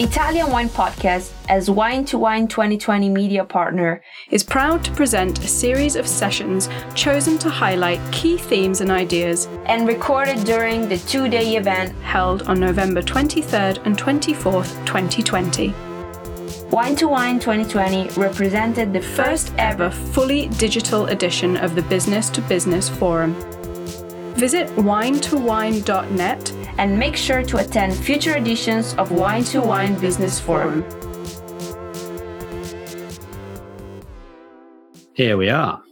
Italian Wine Podcast, as Wine to Wine 2020 media partner, is proud to present a series of sessions chosen to highlight key themes and ideas and recorded during the two day event held on November 23rd and 24th, 2020. Wine to Wine 2020 represented the First ever fully digital edition of the Business to Business Forum. Visit wine2wine.net and make sure to attend future editions of Wine to Wine Business Forum. Here we are.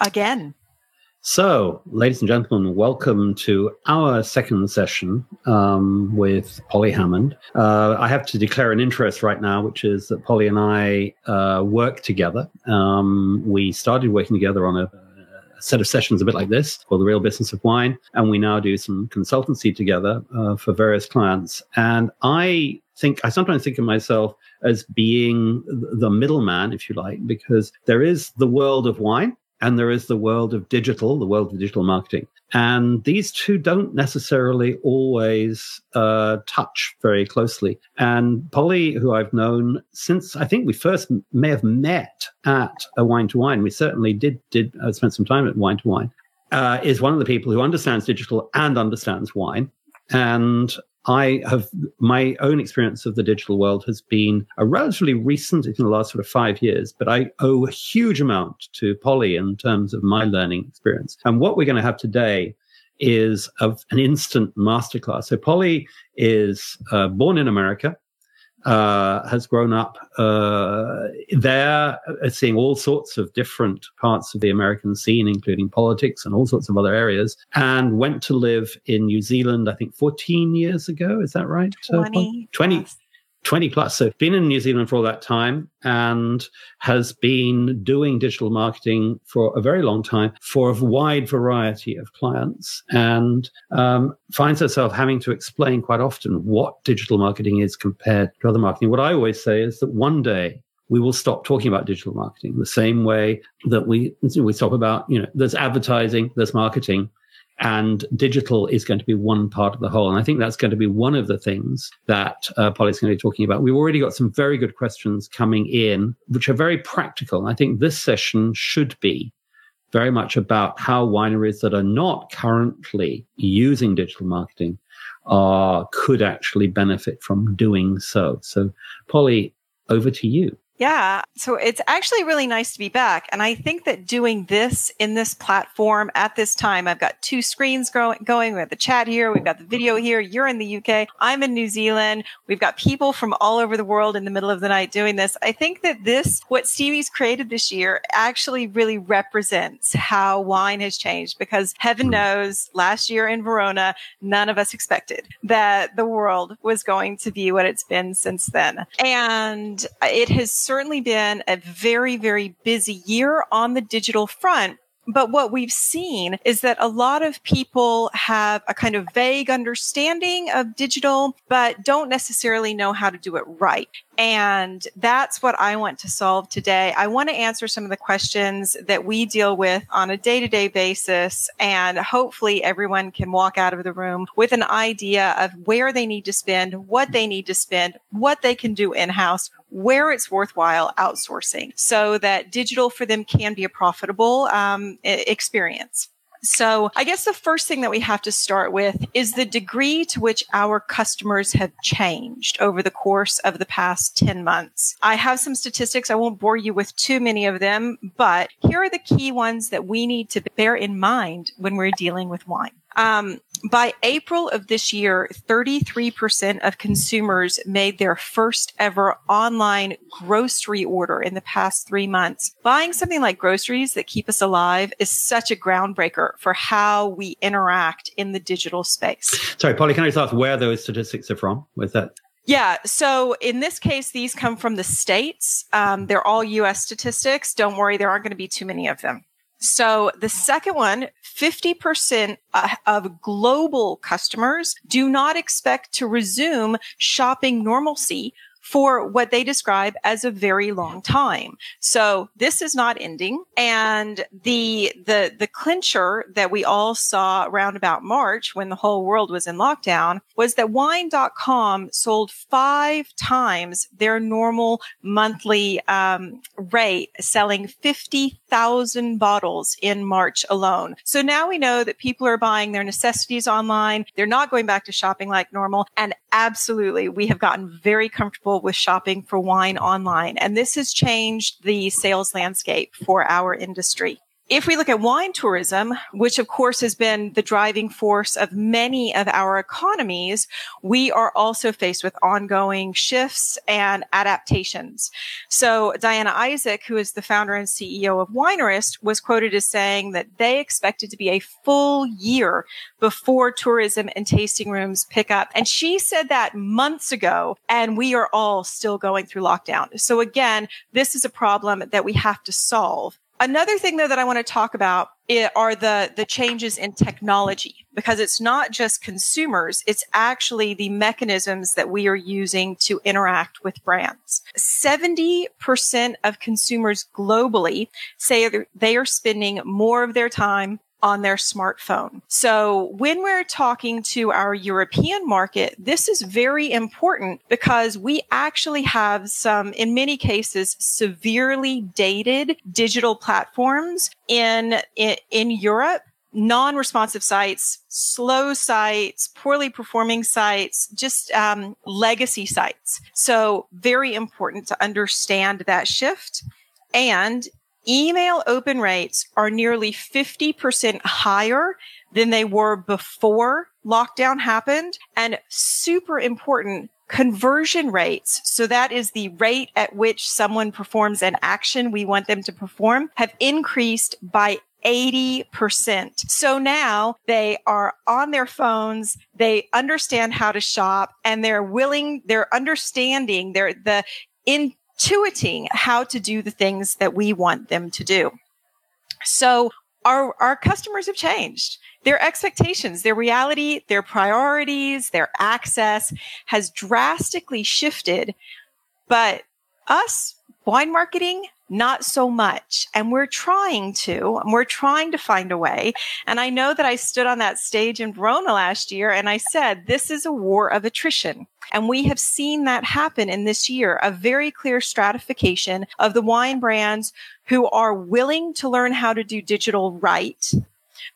Again. So, ladies and gentlemen, welcome to our second session um, with Polly Hammond. Uh, I have to declare an interest right now, which is that Polly and I uh, work together. Um, we started working together on a set of sessions a bit like this called The Real Business of Wine. And we now do some consultancy together uh, for various clients. And I think, I sometimes think of myself as being the middleman, if you like, because there is the world of wine and there is the world of digital, the world of digital marketing. And these two don't necessarily always uh, touch very closely. And Polly, who I've known since I think we first may have met at a wine to wine, we certainly did did uh, spend some time at wine to wine, uh, is one of the people who understands digital and understands wine. And I have my own experience of the digital world has been a relatively recent in the last sort of five years, but I owe a huge amount to Polly in terms of my learning experience. And what we're going to have today is of an instant masterclass. So Polly is uh, born in America uh, has grown up uh, there, uh, seeing all sorts of different parts of the American scene, including politics and all sorts of other areas, and went to live in New Zealand, I think 14 years ago. Is that right? 20. 20, 20 plus. So been in New Zealand for all that time and has been doing digital marketing for a very long time for a wide variety of clients and um, finds herself having to explain quite often what digital marketing is compared to other marketing. What I always say is that one day we will stop talking about digital marketing the same way that we we stop about you know there's advertising there's marketing and digital is going to be one part of the whole. And I think that's going to be one of the things that uh, Polly's going to be talking about. We've already got some very good questions coming in, which are very practical. I think this session should be very much about how wineries that are not currently using digital marketing uh, could actually benefit from doing so. So, Polly, over to you. Yeah. So it's actually really nice to be back. And I think that doing this in this platform at this time, I've got two screens going. We have the chat here. We've got the video here. You're in the UK. I'm in New Zealand. We've got people from all over the world in the middle of the night doing this. I think that this, what Stevie's created this year actually really represents how wine has changed because heaven hmm. knows last year in Verona, none of us expected that the world was going to be what it's been since then. And it has certainly been a very, very busy year on the digital front. But what we've seen is that a lot of people have a kind of vague understanding of digital, but don't necessarily know how to do it right. And that's what I want to solve today. I want to answer some of the questions that we deal with on a day to day basis. And hopefully everyone can walk out of the room with an idea of where they need to spend, what they need to spend, what they can do in house, where it's worthwhile outsourcing so that digital for them can be a profitable um, experience. So I guess the first thing that we have to start with is the degree to which our customers have changed over the course of the past 10 months. I have some statistics. I won't bore you with too many of them, but here are the key ones that we need to bear in mind when we're dealing with wine. Um, by April of this year, 33% of consumers made their first ever online grocery order in the past three months. Buying something like groceries that keep us alive is such a groundbreaker for how we interact in the digital space. Sorry, Polly, can I just ask where those statistics are from? Was that? Yeah. So in this case, these come from the states. Um, they're all U.S. statistics. Don't worry, there aren't going to be too many of them. So the second one, 50% uh, of global customers do not expect to resume shopping normalcy for what they describe as a very long time. So this is not ending. And the, the, the clincher that we all saw around about March when the whole world was in lockdown was that wine.com sold five times their normal monthly um, rate, selling 50,000 bottles in March alone. So now we know that people are buying their necessities online. They're not going back to shopping like normal. And absolutely, we have gotten very comfortable with shopping for wine online. And this has changed the sales landscape for our industry. If we look at wine tourism, which of course has been the driving force of many of our economies, we are also faced with ongoing shifts and adaptations. So Diana Isaac, who is the founder and CEO of Winerist, was quoted as saying that they expected to be a full year before tourism and tasting rooms pick up. And she said that months ago, and we are all still going through lockdown. So again, this is a problem that we have to solve. Another thing though that I want to talk about are the, the changes in technology because it's not just consumers. It's actually the mechanisms that we are using to interact with brands. 70% of consumers globally say they are spending more of their time on their smartphone. So when we're talking to our European market, this is very important because we actually have some, in many cases, severely dated digital platforms in, in, in Europe non-responsive sites, slow sites, poorly performing sites, just um, legacy sites. So very important to understand that shift. And email open rates are nearly 50% higher than they were before lockdown happened and super important conversion rates. So that is the rate at which someone performs an action we want them to perform have increased by 80%. So now they are on their phones. They understand how to shop and they're willing, they're understanding, they're the in intuiting how to do the things that we want them to do. So our, our customers have changed. Their expectations, their reality, their priorities, their access has drastically shifted. But us, wine marketing, not so much. And we're trying to, and we're trying to find a way. And I know that I stood on that stage in Verona last year and I said, this is a war of attrition. And we have seen that happen in this year, a very clear stratification of the wine brands who are willing to learn how to do digital right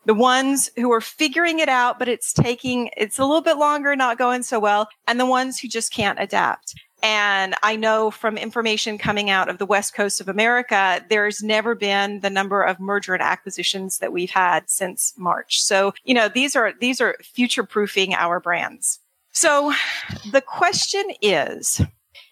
the ones who are figuring it out, but it's taking, it's a little bit longer, not going so well, and the ones who just can't adapt. And I know from information coming out of the West Coast of America, there's never been the number of merger and acquisitions that we've had since March. So, you know, these are, these are future proofing our brands. So the question is,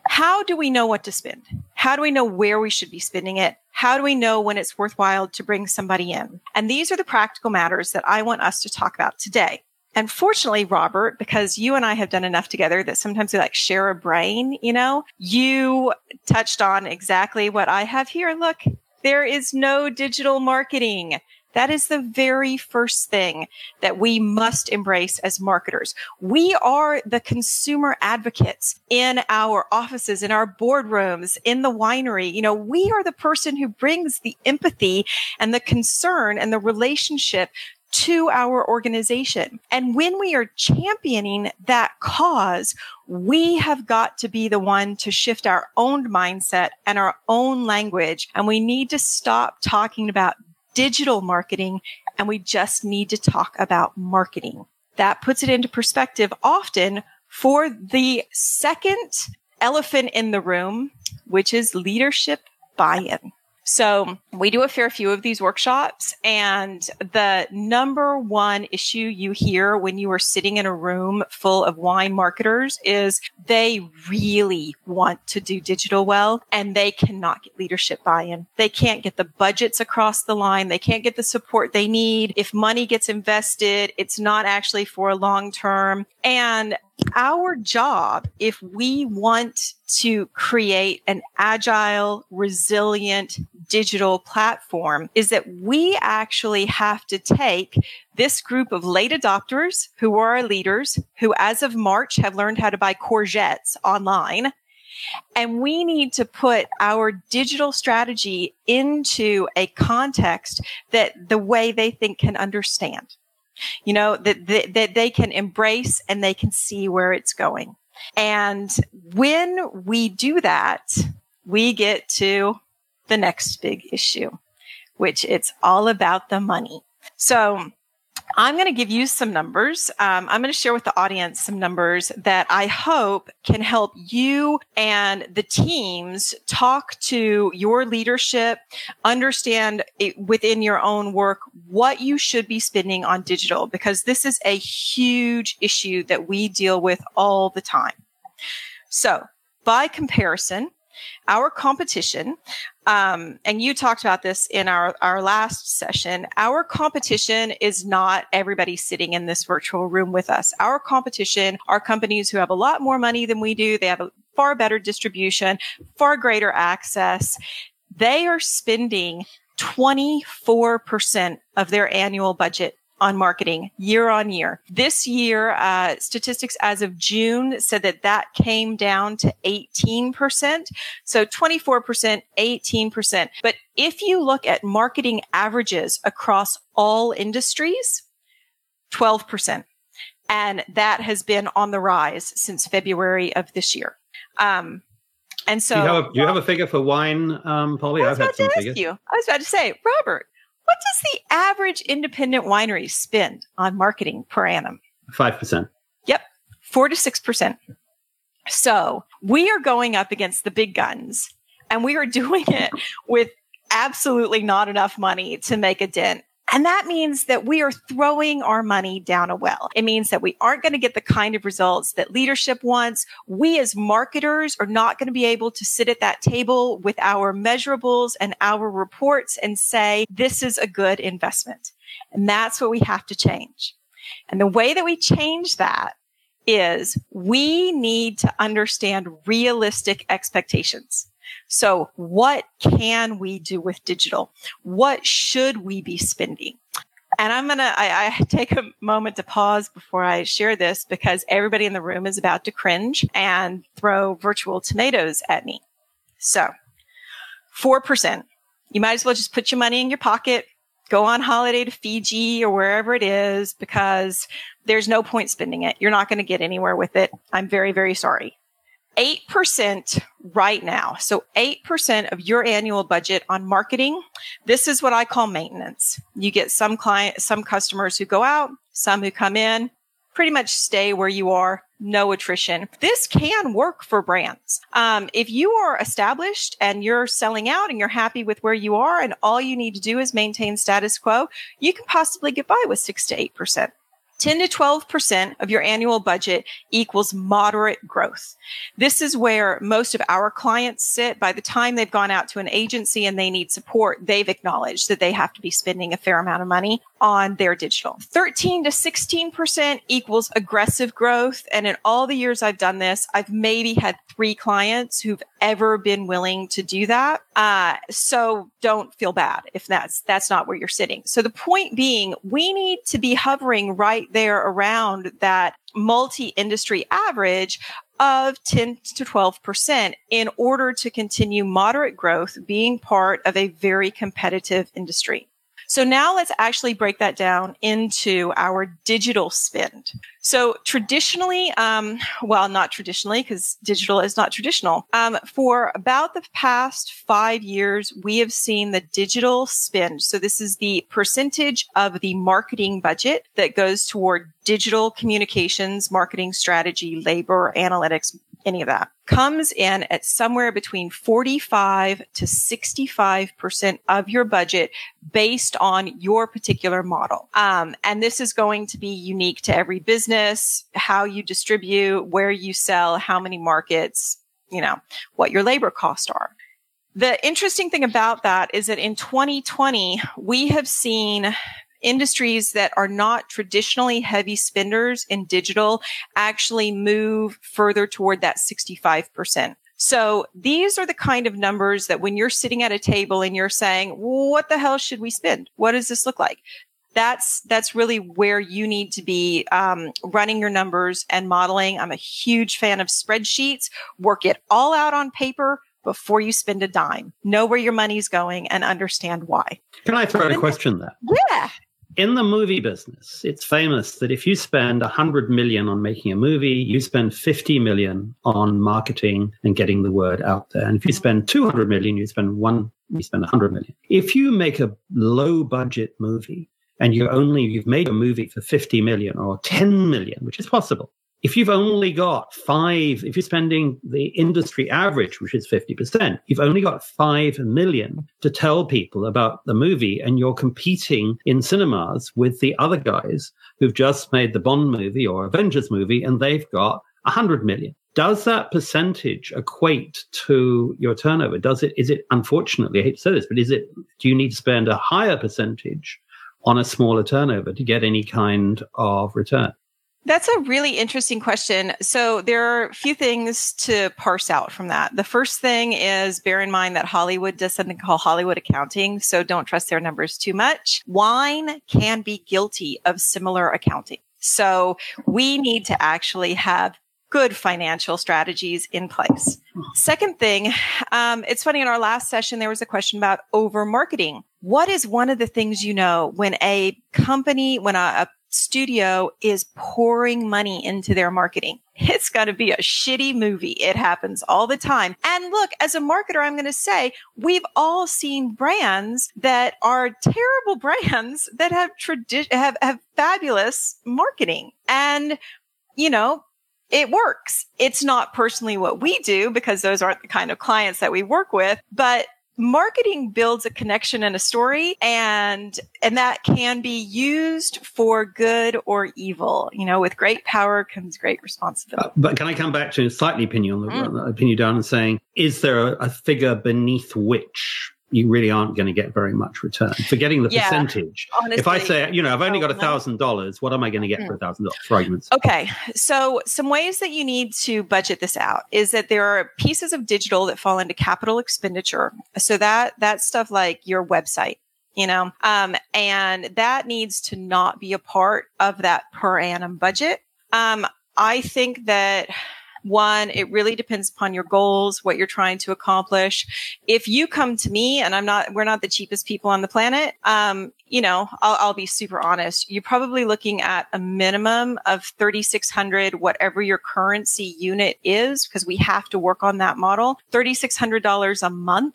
how do we know what to spend? How do we know where we should be spending it? How do we know when it's worthwhile to bring somebody in? And these are the practical matters that I want us to talk about today. And fortunately, Robert, because you and I have done enough together that sometimes we like share a brain, you know, you touched on exactly what I have here. Look, there is no digital marketing. That is the very first thing that we must embrace as marketers. We are the consumer advocates in our offices, in our boardrooms, in the winery. You know, we are the person who brings the empathy and the concern and the relationship to our organization. And when we are championing that cause, we have got to be the one to shift our own mindset and our own language. And we need to stop talking about digital marketing and we just need to talk about marketing. That puts it into perspective often for the second elephant in the room, which is leadership buy-in. So we do a fair few of these workshops and the number one issue you hear when you are sitting in a room full of wine marketers is they really want to do digital well and they cannot get leadership buy-in. They can't get the budgets across the line. They can't get the support they need. If money gets invested, it's not actually for long term. And our job, if we want to create an agile, resilient digital platform, is that we actually have to take this group of late adopters who are our leaders, who as of March have learned how to buy courgettes online. And we need to put our digital strategy into a context that the way they think can understand you know, that, that, that they can embrace and they can see where it's going. And when we do that, we get to the next big issue, which it's all about the money. So I'm going to give you some numbers. Um, I'm going to share with the audience some numbers that I hope can help you and the teams talk to your leadership, understand it, within your own work what you should be spending on digital, because this is a huge issue that we deal with all the time. So by comparison, our competition, um, and you talked about this in our, our last session, our competition is not everybody sitting in this virtual room with us. Our competition are companies who have a lot more money than we do. They have a far better distribution, far greater access. They are spending 24% of their annual budget on marketing year on year. This year, uh, statistics as of June said that that came down to 18%. So 24%, 18%. But if you look at marketing averages across all industries, 12%. And that has been on the rise since February of this year. Um, and so, do you have a, you have a figure for wine, um, Polly? I was I've about to ask you. I was about to say, Robert, what does the average independent winery spend on marketing per annum? 5%. Yep, 4 to 6%. So we are going up against the big guns and we are doing it with absolutely not enough money to make a dent and that means that we are throwing our money down a well. It means that we aren't going to get the kind of results that leadership wants. We as marketers are not going to be able to sit at that table with our measurables and our reports and say, this is a good investment. And that's what we have to change. And the way that we change that is we need to understand realistic expectations. So what can we do with digital? What should we be spending? And I'm going to, I take a moment to pause before I share this because everybody in the room is about to cringe and throw virtual tomatoes at me. So 4%. You might as well just put your money in your pocket, go on holiday to Fiji or wherever it is because there's no point spending it. You're not going to get anywhere with it. I'm very, very sorry. 8% right now. So 8% of your annual budget on marketing. This is what I call maintenance. You get some client, some customers who go out, some who come in, pretty much stay where you are. No attrition. This can work for brands. Um, if you are established and you're selling out and you're happy with where you are and all you need to do is maintain status quo, you can possibly get by with six to 8%. 10 to 12% of your annual budget equals moderate growth. This is where most of our clients sit. By the time they've gone out to an agency and they need support, they've acknowledged that they have to be spending a fair amount of money on their digital. 13 to 16% equals aggressive growth. And in all the years I've done this, I've maybe had three clients who've ever been willing to do that. Uh, so don't feel bad if that's, that's not where you're sitting. So the point being, we need to be hovering right there around that multi industry average of 10 to 12% in order to continue moderate growth being part of a very competitive industry. So now let's actually break that down into our digital spend. So traditionally, um, well, not traditionally because digital is not traditional. Um, for about the past five years, we have seen the digital spend. So this is the percentage of the marketing budget that goes toward digital communications, marketing strategy, labor, analytics, any of that comes in at somewhere between 45 to 65% of your budget based on your particular model. Um, and this is going to be unique to every business, how you distribute, where you sell, how many markets, you know, what your labor costs are. The interesting thing about that is that in 2020, we have seen industries that are not traditionally heavy spenders in digital actually move further toward that 65%. So these are the kind of numbers that when you're sitting at a table and you're saying, what the hell should we spend? What does this look like? That's, that's really where you need to be, um, running your numbers and modeling. I'm a huge fan of spreadsheets. Work it all out on paper before you spend a dime. Know where your money's going and understand why. Can I throw out a question there? Yeah in the movie business, it's famous that if you spend 100 million on making a movie, you spend 50 million on marketing and getting the word out there. And if you spend 200 million, you spend one, you spend 100 million. If you make a low budget movie and you only, you've made a movie for 50 million or 10 million, which is possible, if you've only got five, if you're spending the industry average, which is 50%, you've only got five million to tell people about the movie and you're competing in cinemas with the other guys who've just made the Bond movie or Avengers movie and they've got a hundred million. Does that percentage equate to your turnover? Does it, is it, unfortunately, I hate to say this, but is it, do you need to spend a higher percentage on a smaller turnover to get any kind of return? That's a really interesting question. So there are a few things to parse out from that. The first thing is bear in mind that Hollywood does something called Hollywood accounting. So don't trust their numbers too much. Wine can be guilty of similar accounting. So we need to actually have good financial strategies in place. Second thing, um, it's funny in our last session, there was a question about over marketing. What is one of the things you know when a company, when a, a studio is pouring money into their marketing. It's going to be a shitty movie. It happens all the time. And look, as a marketer, I'm going to say we've all seen brands that are terrible brands that have tradition, have, have fabulous marketing. And, you know, it works. It's not personally what we do because those aren't the kind of clients that we work with, but marketing builds a connection and a story and and that can be used for good or evil you know with great power comes great responsibility uh, but can i come back to slightly opinion on the mm. opinion down and saying is there a, a figure beneath which you really aren't going to get very much return. Forgetting the yeah, percentage. Honestly, if I say, you know, I've only got a thousand dollars, what am I going to get mm. for a thousand dollars? Fragments. Okay. So some ways that you need to budget this out is that there are pieces of digital that fall into capital expenditure. So that, that stuff like your website, you know, um, and that needs to not be a part of that per annum budget. Um, I think that one, it really depends upon your goals, what you're trying to accomplish. If you come to me and I'm not, we're not the cheapest people on the planet. Um, you know, I'll, I'll be super honest. You're probably looking at a minimum of 3,600, whatever your currency unit is, because we have to work on that model. $3,600 a month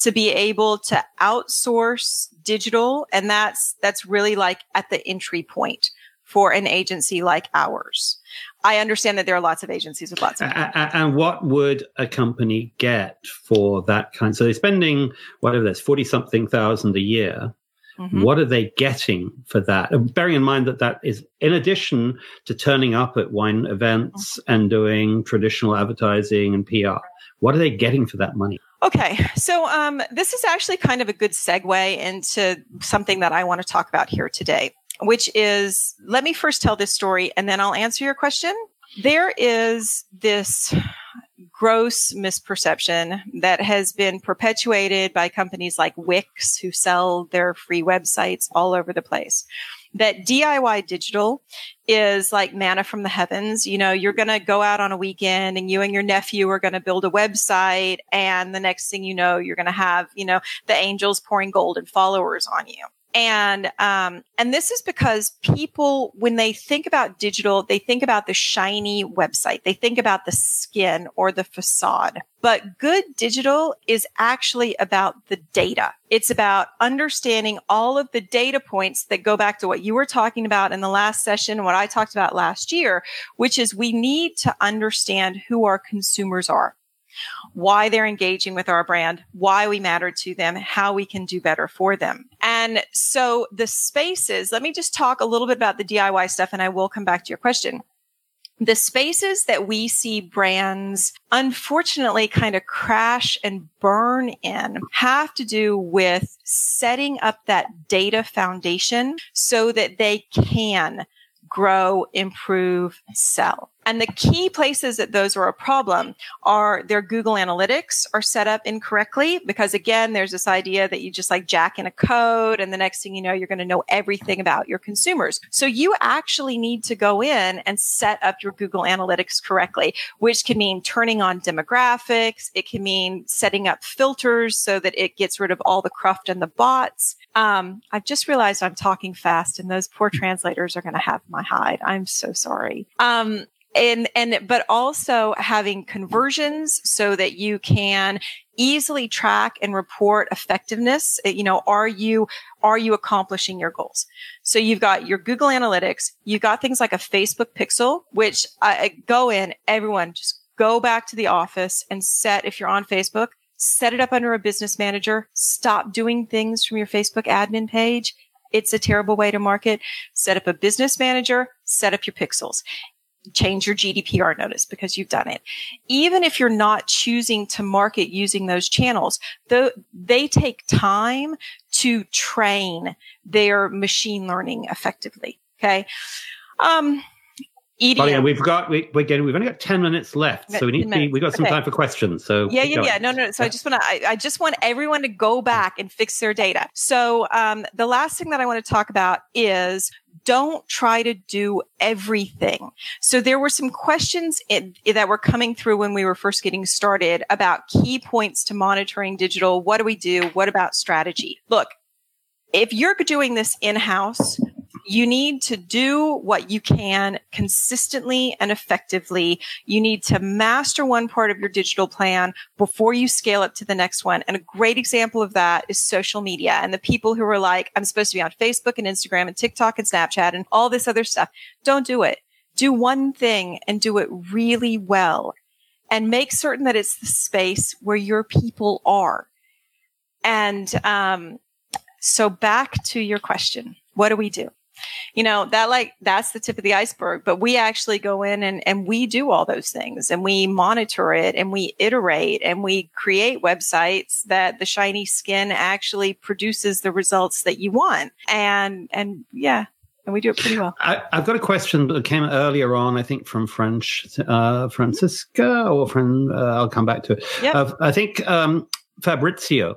to be able to outsource digital. And that's, that's really like at the entry point for an agency like ours. I understand that there are lots of agencies with lots of. And what would a company get for that kind? So they're spending whatever that's forty something thousand a year. Mm-hmm. What are they getting for that? Bearing in mind that that is in addition to turning up at wine events mm-hmm. and doing traditional advertising and PR. What are they getting for that money? Okay, so um, this is actually kind of a good segue into something that I want to talk about here today which is let me first tell this story and then I'll answer your question. There is this gross misperception that has been perpetuated by companies like Wix who sell their free websites all over the place. That DIY digital is like manna from the heavens. You know, you're going to go out on a weekend and you and your nephew are going to build a website. And the next thing you know, you're going to have, you know, the angels pouring gold and followers on you. And, um, and this is because people, when they think about digital, they think about the shiny website. They think about the skin or the facade. But good digital is actually about the data. It's about understanding all of the data points that go back to what you were talking about in the last session, what I talked about last year, which is we need to understand who our consumers are why they're engaging with our brand, why we matter to them, how we can do better for them. And so the spaces, let me just talk a little bit about the DIY stuff and I will come back to your question. the spaces that we see brands unfortunately kind of crash and burn in have to do with setting up that data foundation so that they can grow, improve, sell. And the key places that those are a problem are their Google Analytics are set up incorrectly because again, there's this idea that you just like jack in a code and the next thing you know, you're going to know everything about your consumers. So you actually need to go in and set up your Google Analytics correctly, which can mean turning on demographics. It can mean setting up filters so that it gets rid of all the cruft and the bots. Um, I've just realized I'm talking fast and those poor translators are going to have my hide. I'm so sorry. Um, and and but also having conversions so that you can easily track and report effectiveness. You know are you are you accomplishing your goals? So you've got your google analytics you've got things like a facebook pixel which I go in everyone just go back to the office and set if you're on facebook set it up under a business manager. Stop doing things from your facebook admin page. It's a terrible way to market. Set up a business manager, set up your pixels change your GDPR notice because you've done it. Even if you're not choosing to market using those channels, though they take time to train their machine learning effectively. Okay. Um, Oh, yeah, we've got we, we're getting we've only got ten minutes left, so we need to be, we got some okay. time for questions. So yeah, yeah, yeah. No, no. So yeah. I just want to I, I, just want everyone to go back and fix their data. So um, the last thing that I want to talk about is don't try to do everything. So there were some questions in, that were coming through when we were first getting started about key points to monitoring digital. What do we do? What about strategy? Look, if you're doing this in house, you need to do what you can consistently and effectively. You need to master one part of your digital plan before you scale up to the next one. And a great example of that is social media and the people who are like, I'm supposed to be on Facebook and Instagram and TikTok and Snapchat and all this other stuff. Don't do it. Do one thing and do it really well and make certain that it's the space where your people are. And, um, so back to your question. What do we do? You know, that like, that's the tip of the iceberg, but we actually go in and, and we do all those things and we monitor it and we iterate and we create websites that the shiny skin actually produces the results that you want. And, and yeah, and we do it pretty well. I, have got a question that came earlier on, I think from French, uh, Francisca or from, uh, I'll come back to it. Yep. Uh, I think, um, Fabrizio,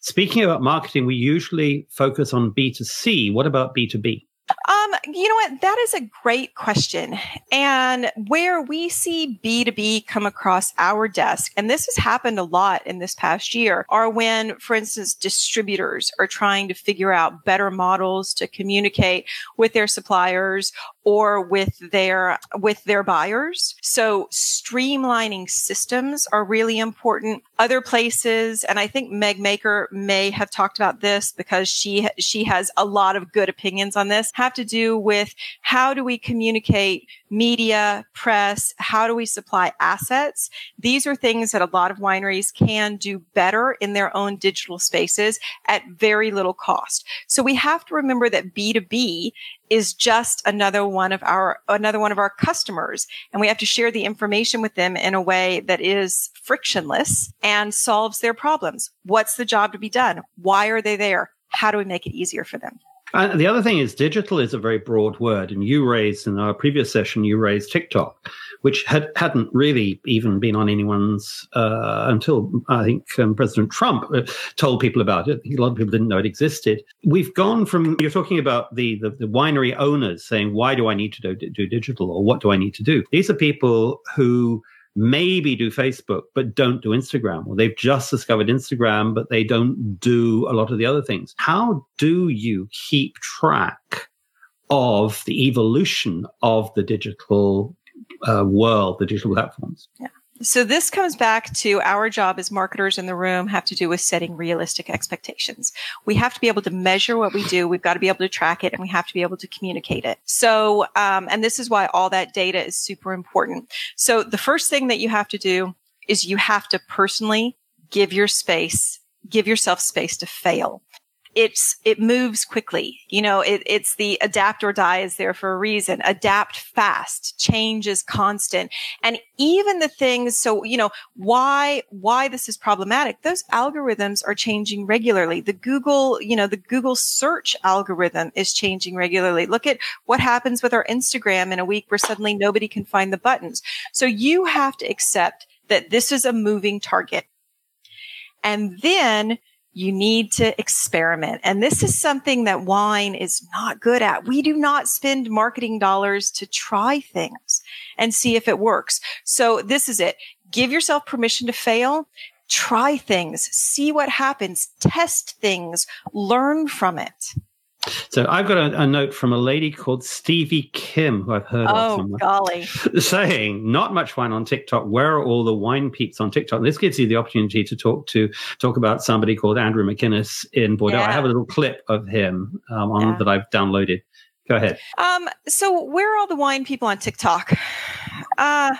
speaking about marketing, we usually focus on B2C. What about B2B? Um, you know what? That is a great question. And where we see B2B come across our desk, and this has happened a lot in this past year, are when, for instance, distributors are trying to figure out better models to communicate with their suppliers or with their with their buyers. So streamlining systems are really important. Other places, and I think Meg Maker may have talked about this because she she has a lot of good opinions on this, have to do with how do we communicate media, press, how do we supply assets? These are things that a lot of wineries can do better in their own digital spaces at very little cost. So we have to remember that B2B is just another one of our another one of our customers and we have to share the information with them in a way that is frictionless and solves their problems what's the job to be done why are they there how do we make it easier for them and the other thing is digital is a very broad word and you raised in our previous session you raised tiktok which had, hadn't really even been on anyone's uh, until I think um, President Trump uh, told people about it. A lot of people didn't know it existed. We've gone from you're talking about the, the, the winery owners saying, "Why do I need to do, do digital?" or "What do I need to do?" These are people who maybe do Facebook, but don't do Instagram, or they've just discovered Instagram, but they don't do a lot of the other things. How do you keep track of the evolution of the digital uh, world, the digital platforms. Yeah. So this comes back to our job as marketers in the room have to do with setting realistic expectations. We have to be able to measure what we do. We've got to be able to track it and we have to be able to communicate it. So, um, and this is why all that data is super important. So the first thing that you have to do is you have to personally give your space, give yourself space to fail. It's it moves quickly. You know, it, it's the adapt or die is there for a reason. Adapt fast. Change is constant. And even the things, so you know, why why this is problematic, those algorithms are changing regularly. The Google, you know, the Google search algorithm is changing regularly. Look at what happens with our Instagram in a week where suddenly nobody can find the buttons. So you have to accept that this is a moving target. And then you need to experiment. And this is something that wine is not good at. We do not spend marketing dollars to try things and see if it works. So this is it. Give yourself permission to fail. Try things, see what happens, test things, learn from it. So I've got a, a, note from a lady called Stevie Kim, who I've heard oh, of. Oh, golly. Saying, not much wine on TikTok. Where are all the wine peeps on TikTok? And this gives you the opportunity to talk to talk about somebody called Andrew McInnes in Bordeaux. Yeah. I have a little clip of him um, on, yeah. that I've downloaded. Go ahead. Um, so where are all the wine people on TikTok? Uh,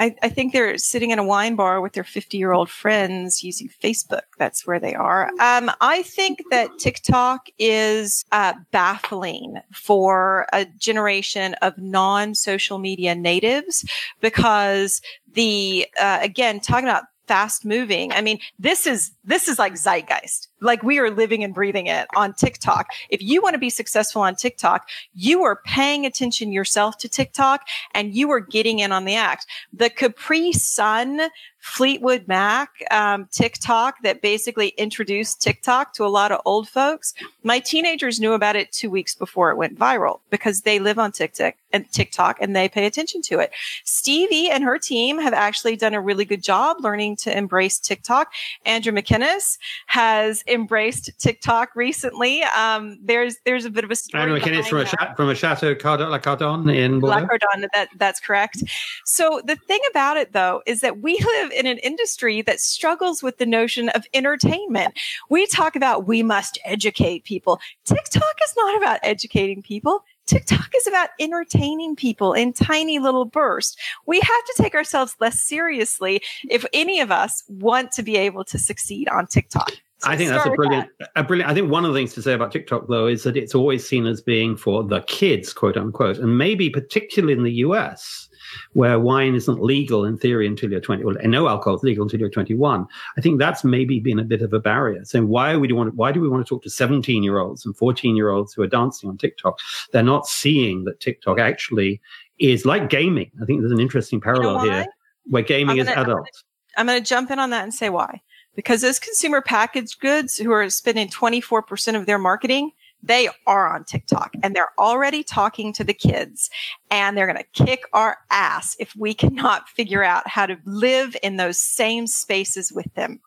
I, I, think they're sitting in a wine bar with their 50 year old friends using Facebook. That's where they are. Um, I think that TikTok is uh, baffling for a generation of non social media natives because the, uh, again, talking about fast moving. I mean, this is, this is like zeitgeist like we are living and breathing it on TikTok. If you want to be successful on TikTok, you are paying attention yourself to TikTok and you are getting in on the act. The Capri Sun Fleetwood Mac um, TikTok that basically introduced TikTok to a lot of old folks. My teenagers knew about it two weeks before it went viral because they live on TikTok and TikTok and they pay attention to it. Stevie and her team have actually done a really good job learning to embrace TikTok. Andrew McInnes has embraced TikTok recently. Um, there's there's a bit of a story. Andrew McInnes from a, from a Chateau Cardon, La Cardon in Bordeaux. La Cardon, that, that's correct. So the thing about it though is that we live in an industry that struggles with the notion of entertainment. We talk about we must educate people. TikTok is not about educating people. TikTok is about entertaining people in tiny little bursts. We have to take ourselves less seriously if any of us want to be able to succeed on TikTok. So I think that's a brilliant, a brilliant. I think one of the things to say about TikTok, though, is that it's always seen as being for the kids, quote unquote, and maybe particularly in the US, where wine isn't legal in theory until you're 20, well, no alcohol is legal until you're 21. I think that's maybe been a bit of a barrier. So why we do want, why do we want to talk to 17 year olds and 14 year olds who are dancing on TikTok? They're not seeing that TikTok actually is like gaming. I think there's an interesting parallel you know here, where gaming gonna, is adult. I'm going to jump in on that and say why because those consumer packaged goods who are spending 24% of their marketing, they are on TikTok and they're already talking to the kids and they're going to kick our ass if we cannot figure out how to live in those same spaces with them.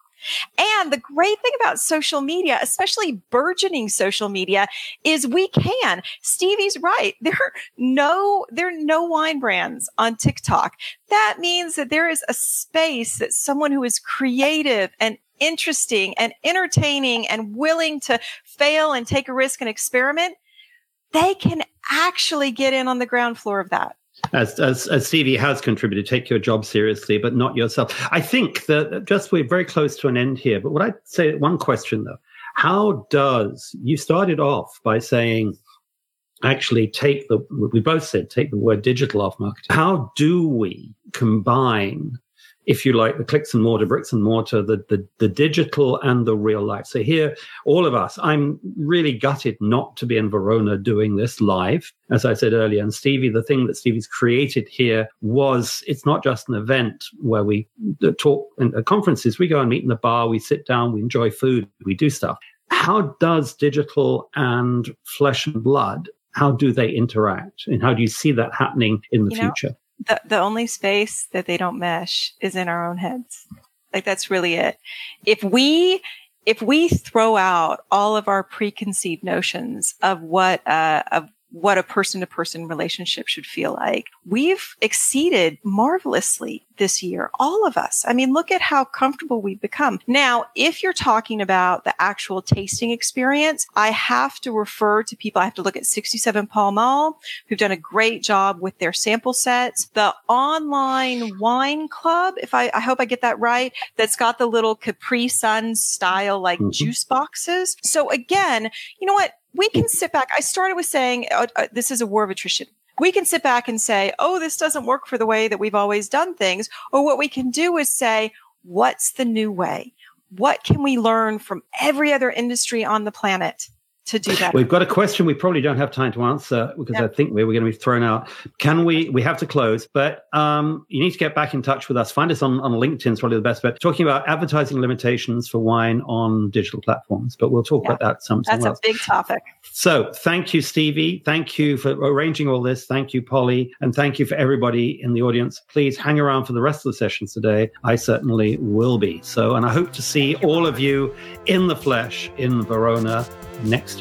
And the great thing about social media, especially burgeoning social media, is we can. Stevie's right. There are no, there are no wine brands on TikTok. That means that there is a space that someone who is creative and interesting and entertaining and willing to fail and take a risk and experiment, they can actually get in on the ground floor of that as, as, as Stevie has contributed, take your job seriously, but not yourself. I think that just we're very close to an end here. But what I'd say, one question though, how does you started off by saying, actually take the, we both said, take the word digital off marketing. How do we combine if you like, the clicks and mortar, bricks and mortar, the, the, the digital and the real life. So here, all of us, I'm really gutted not to be in Verona doing this live. As I said earlier, and Stevie, the thing that Stevie's created here was, it's not just an event where we talk in conferences. We go and meet in the bar, we sit down, we enjoy food, we do stuff. How does digital and flesh and blood how do they interact and how do you see that happening in the you future know, the, the only space that they don't mesh is in our own heads. Like that's really it. If we, if we throw out all of our preconceived notions of what, uh, of what a person to person relationship should feel like. We've exceeded marvelously this year, all of us. I mean, look at how comfortable we've become. Now, if you're talking about the actual tasting experience, I have to refer to people. I have to look at 67 Pall Mall, who've done a great job with their sample sets. The online wine club, if I, I hope I get that right, that's got the little Capri Sun style like mm-hmm. juice boxes. So again, you know what? We can sit back. I started with saying uh, uh, this is a war of attrition. We can sit back and say, oh, this doesn't work for the way that we've always done things. Or what we can do is say, what's the new way? What can we learn from every other industry on the planet? To do that. We've got a question we probably don't have time to answer because I think we are going to be thrown out. Can we? We have to close, but um, you need to get back in touch with us. Find us on, on LinkedIn. Is probably the best bet. Talking about advertising limitations for wine on digital platforms, but we'll talk yeah. about that some. That's else. a big topic. So thank you, Stevie. Thank you for arranging all this. Thank you, Polly, and thank you for everybody in the audience. Please hang around for the rest of the sessions today. I certainly will be. So, and I hope to see all of you in the flesh in Verona next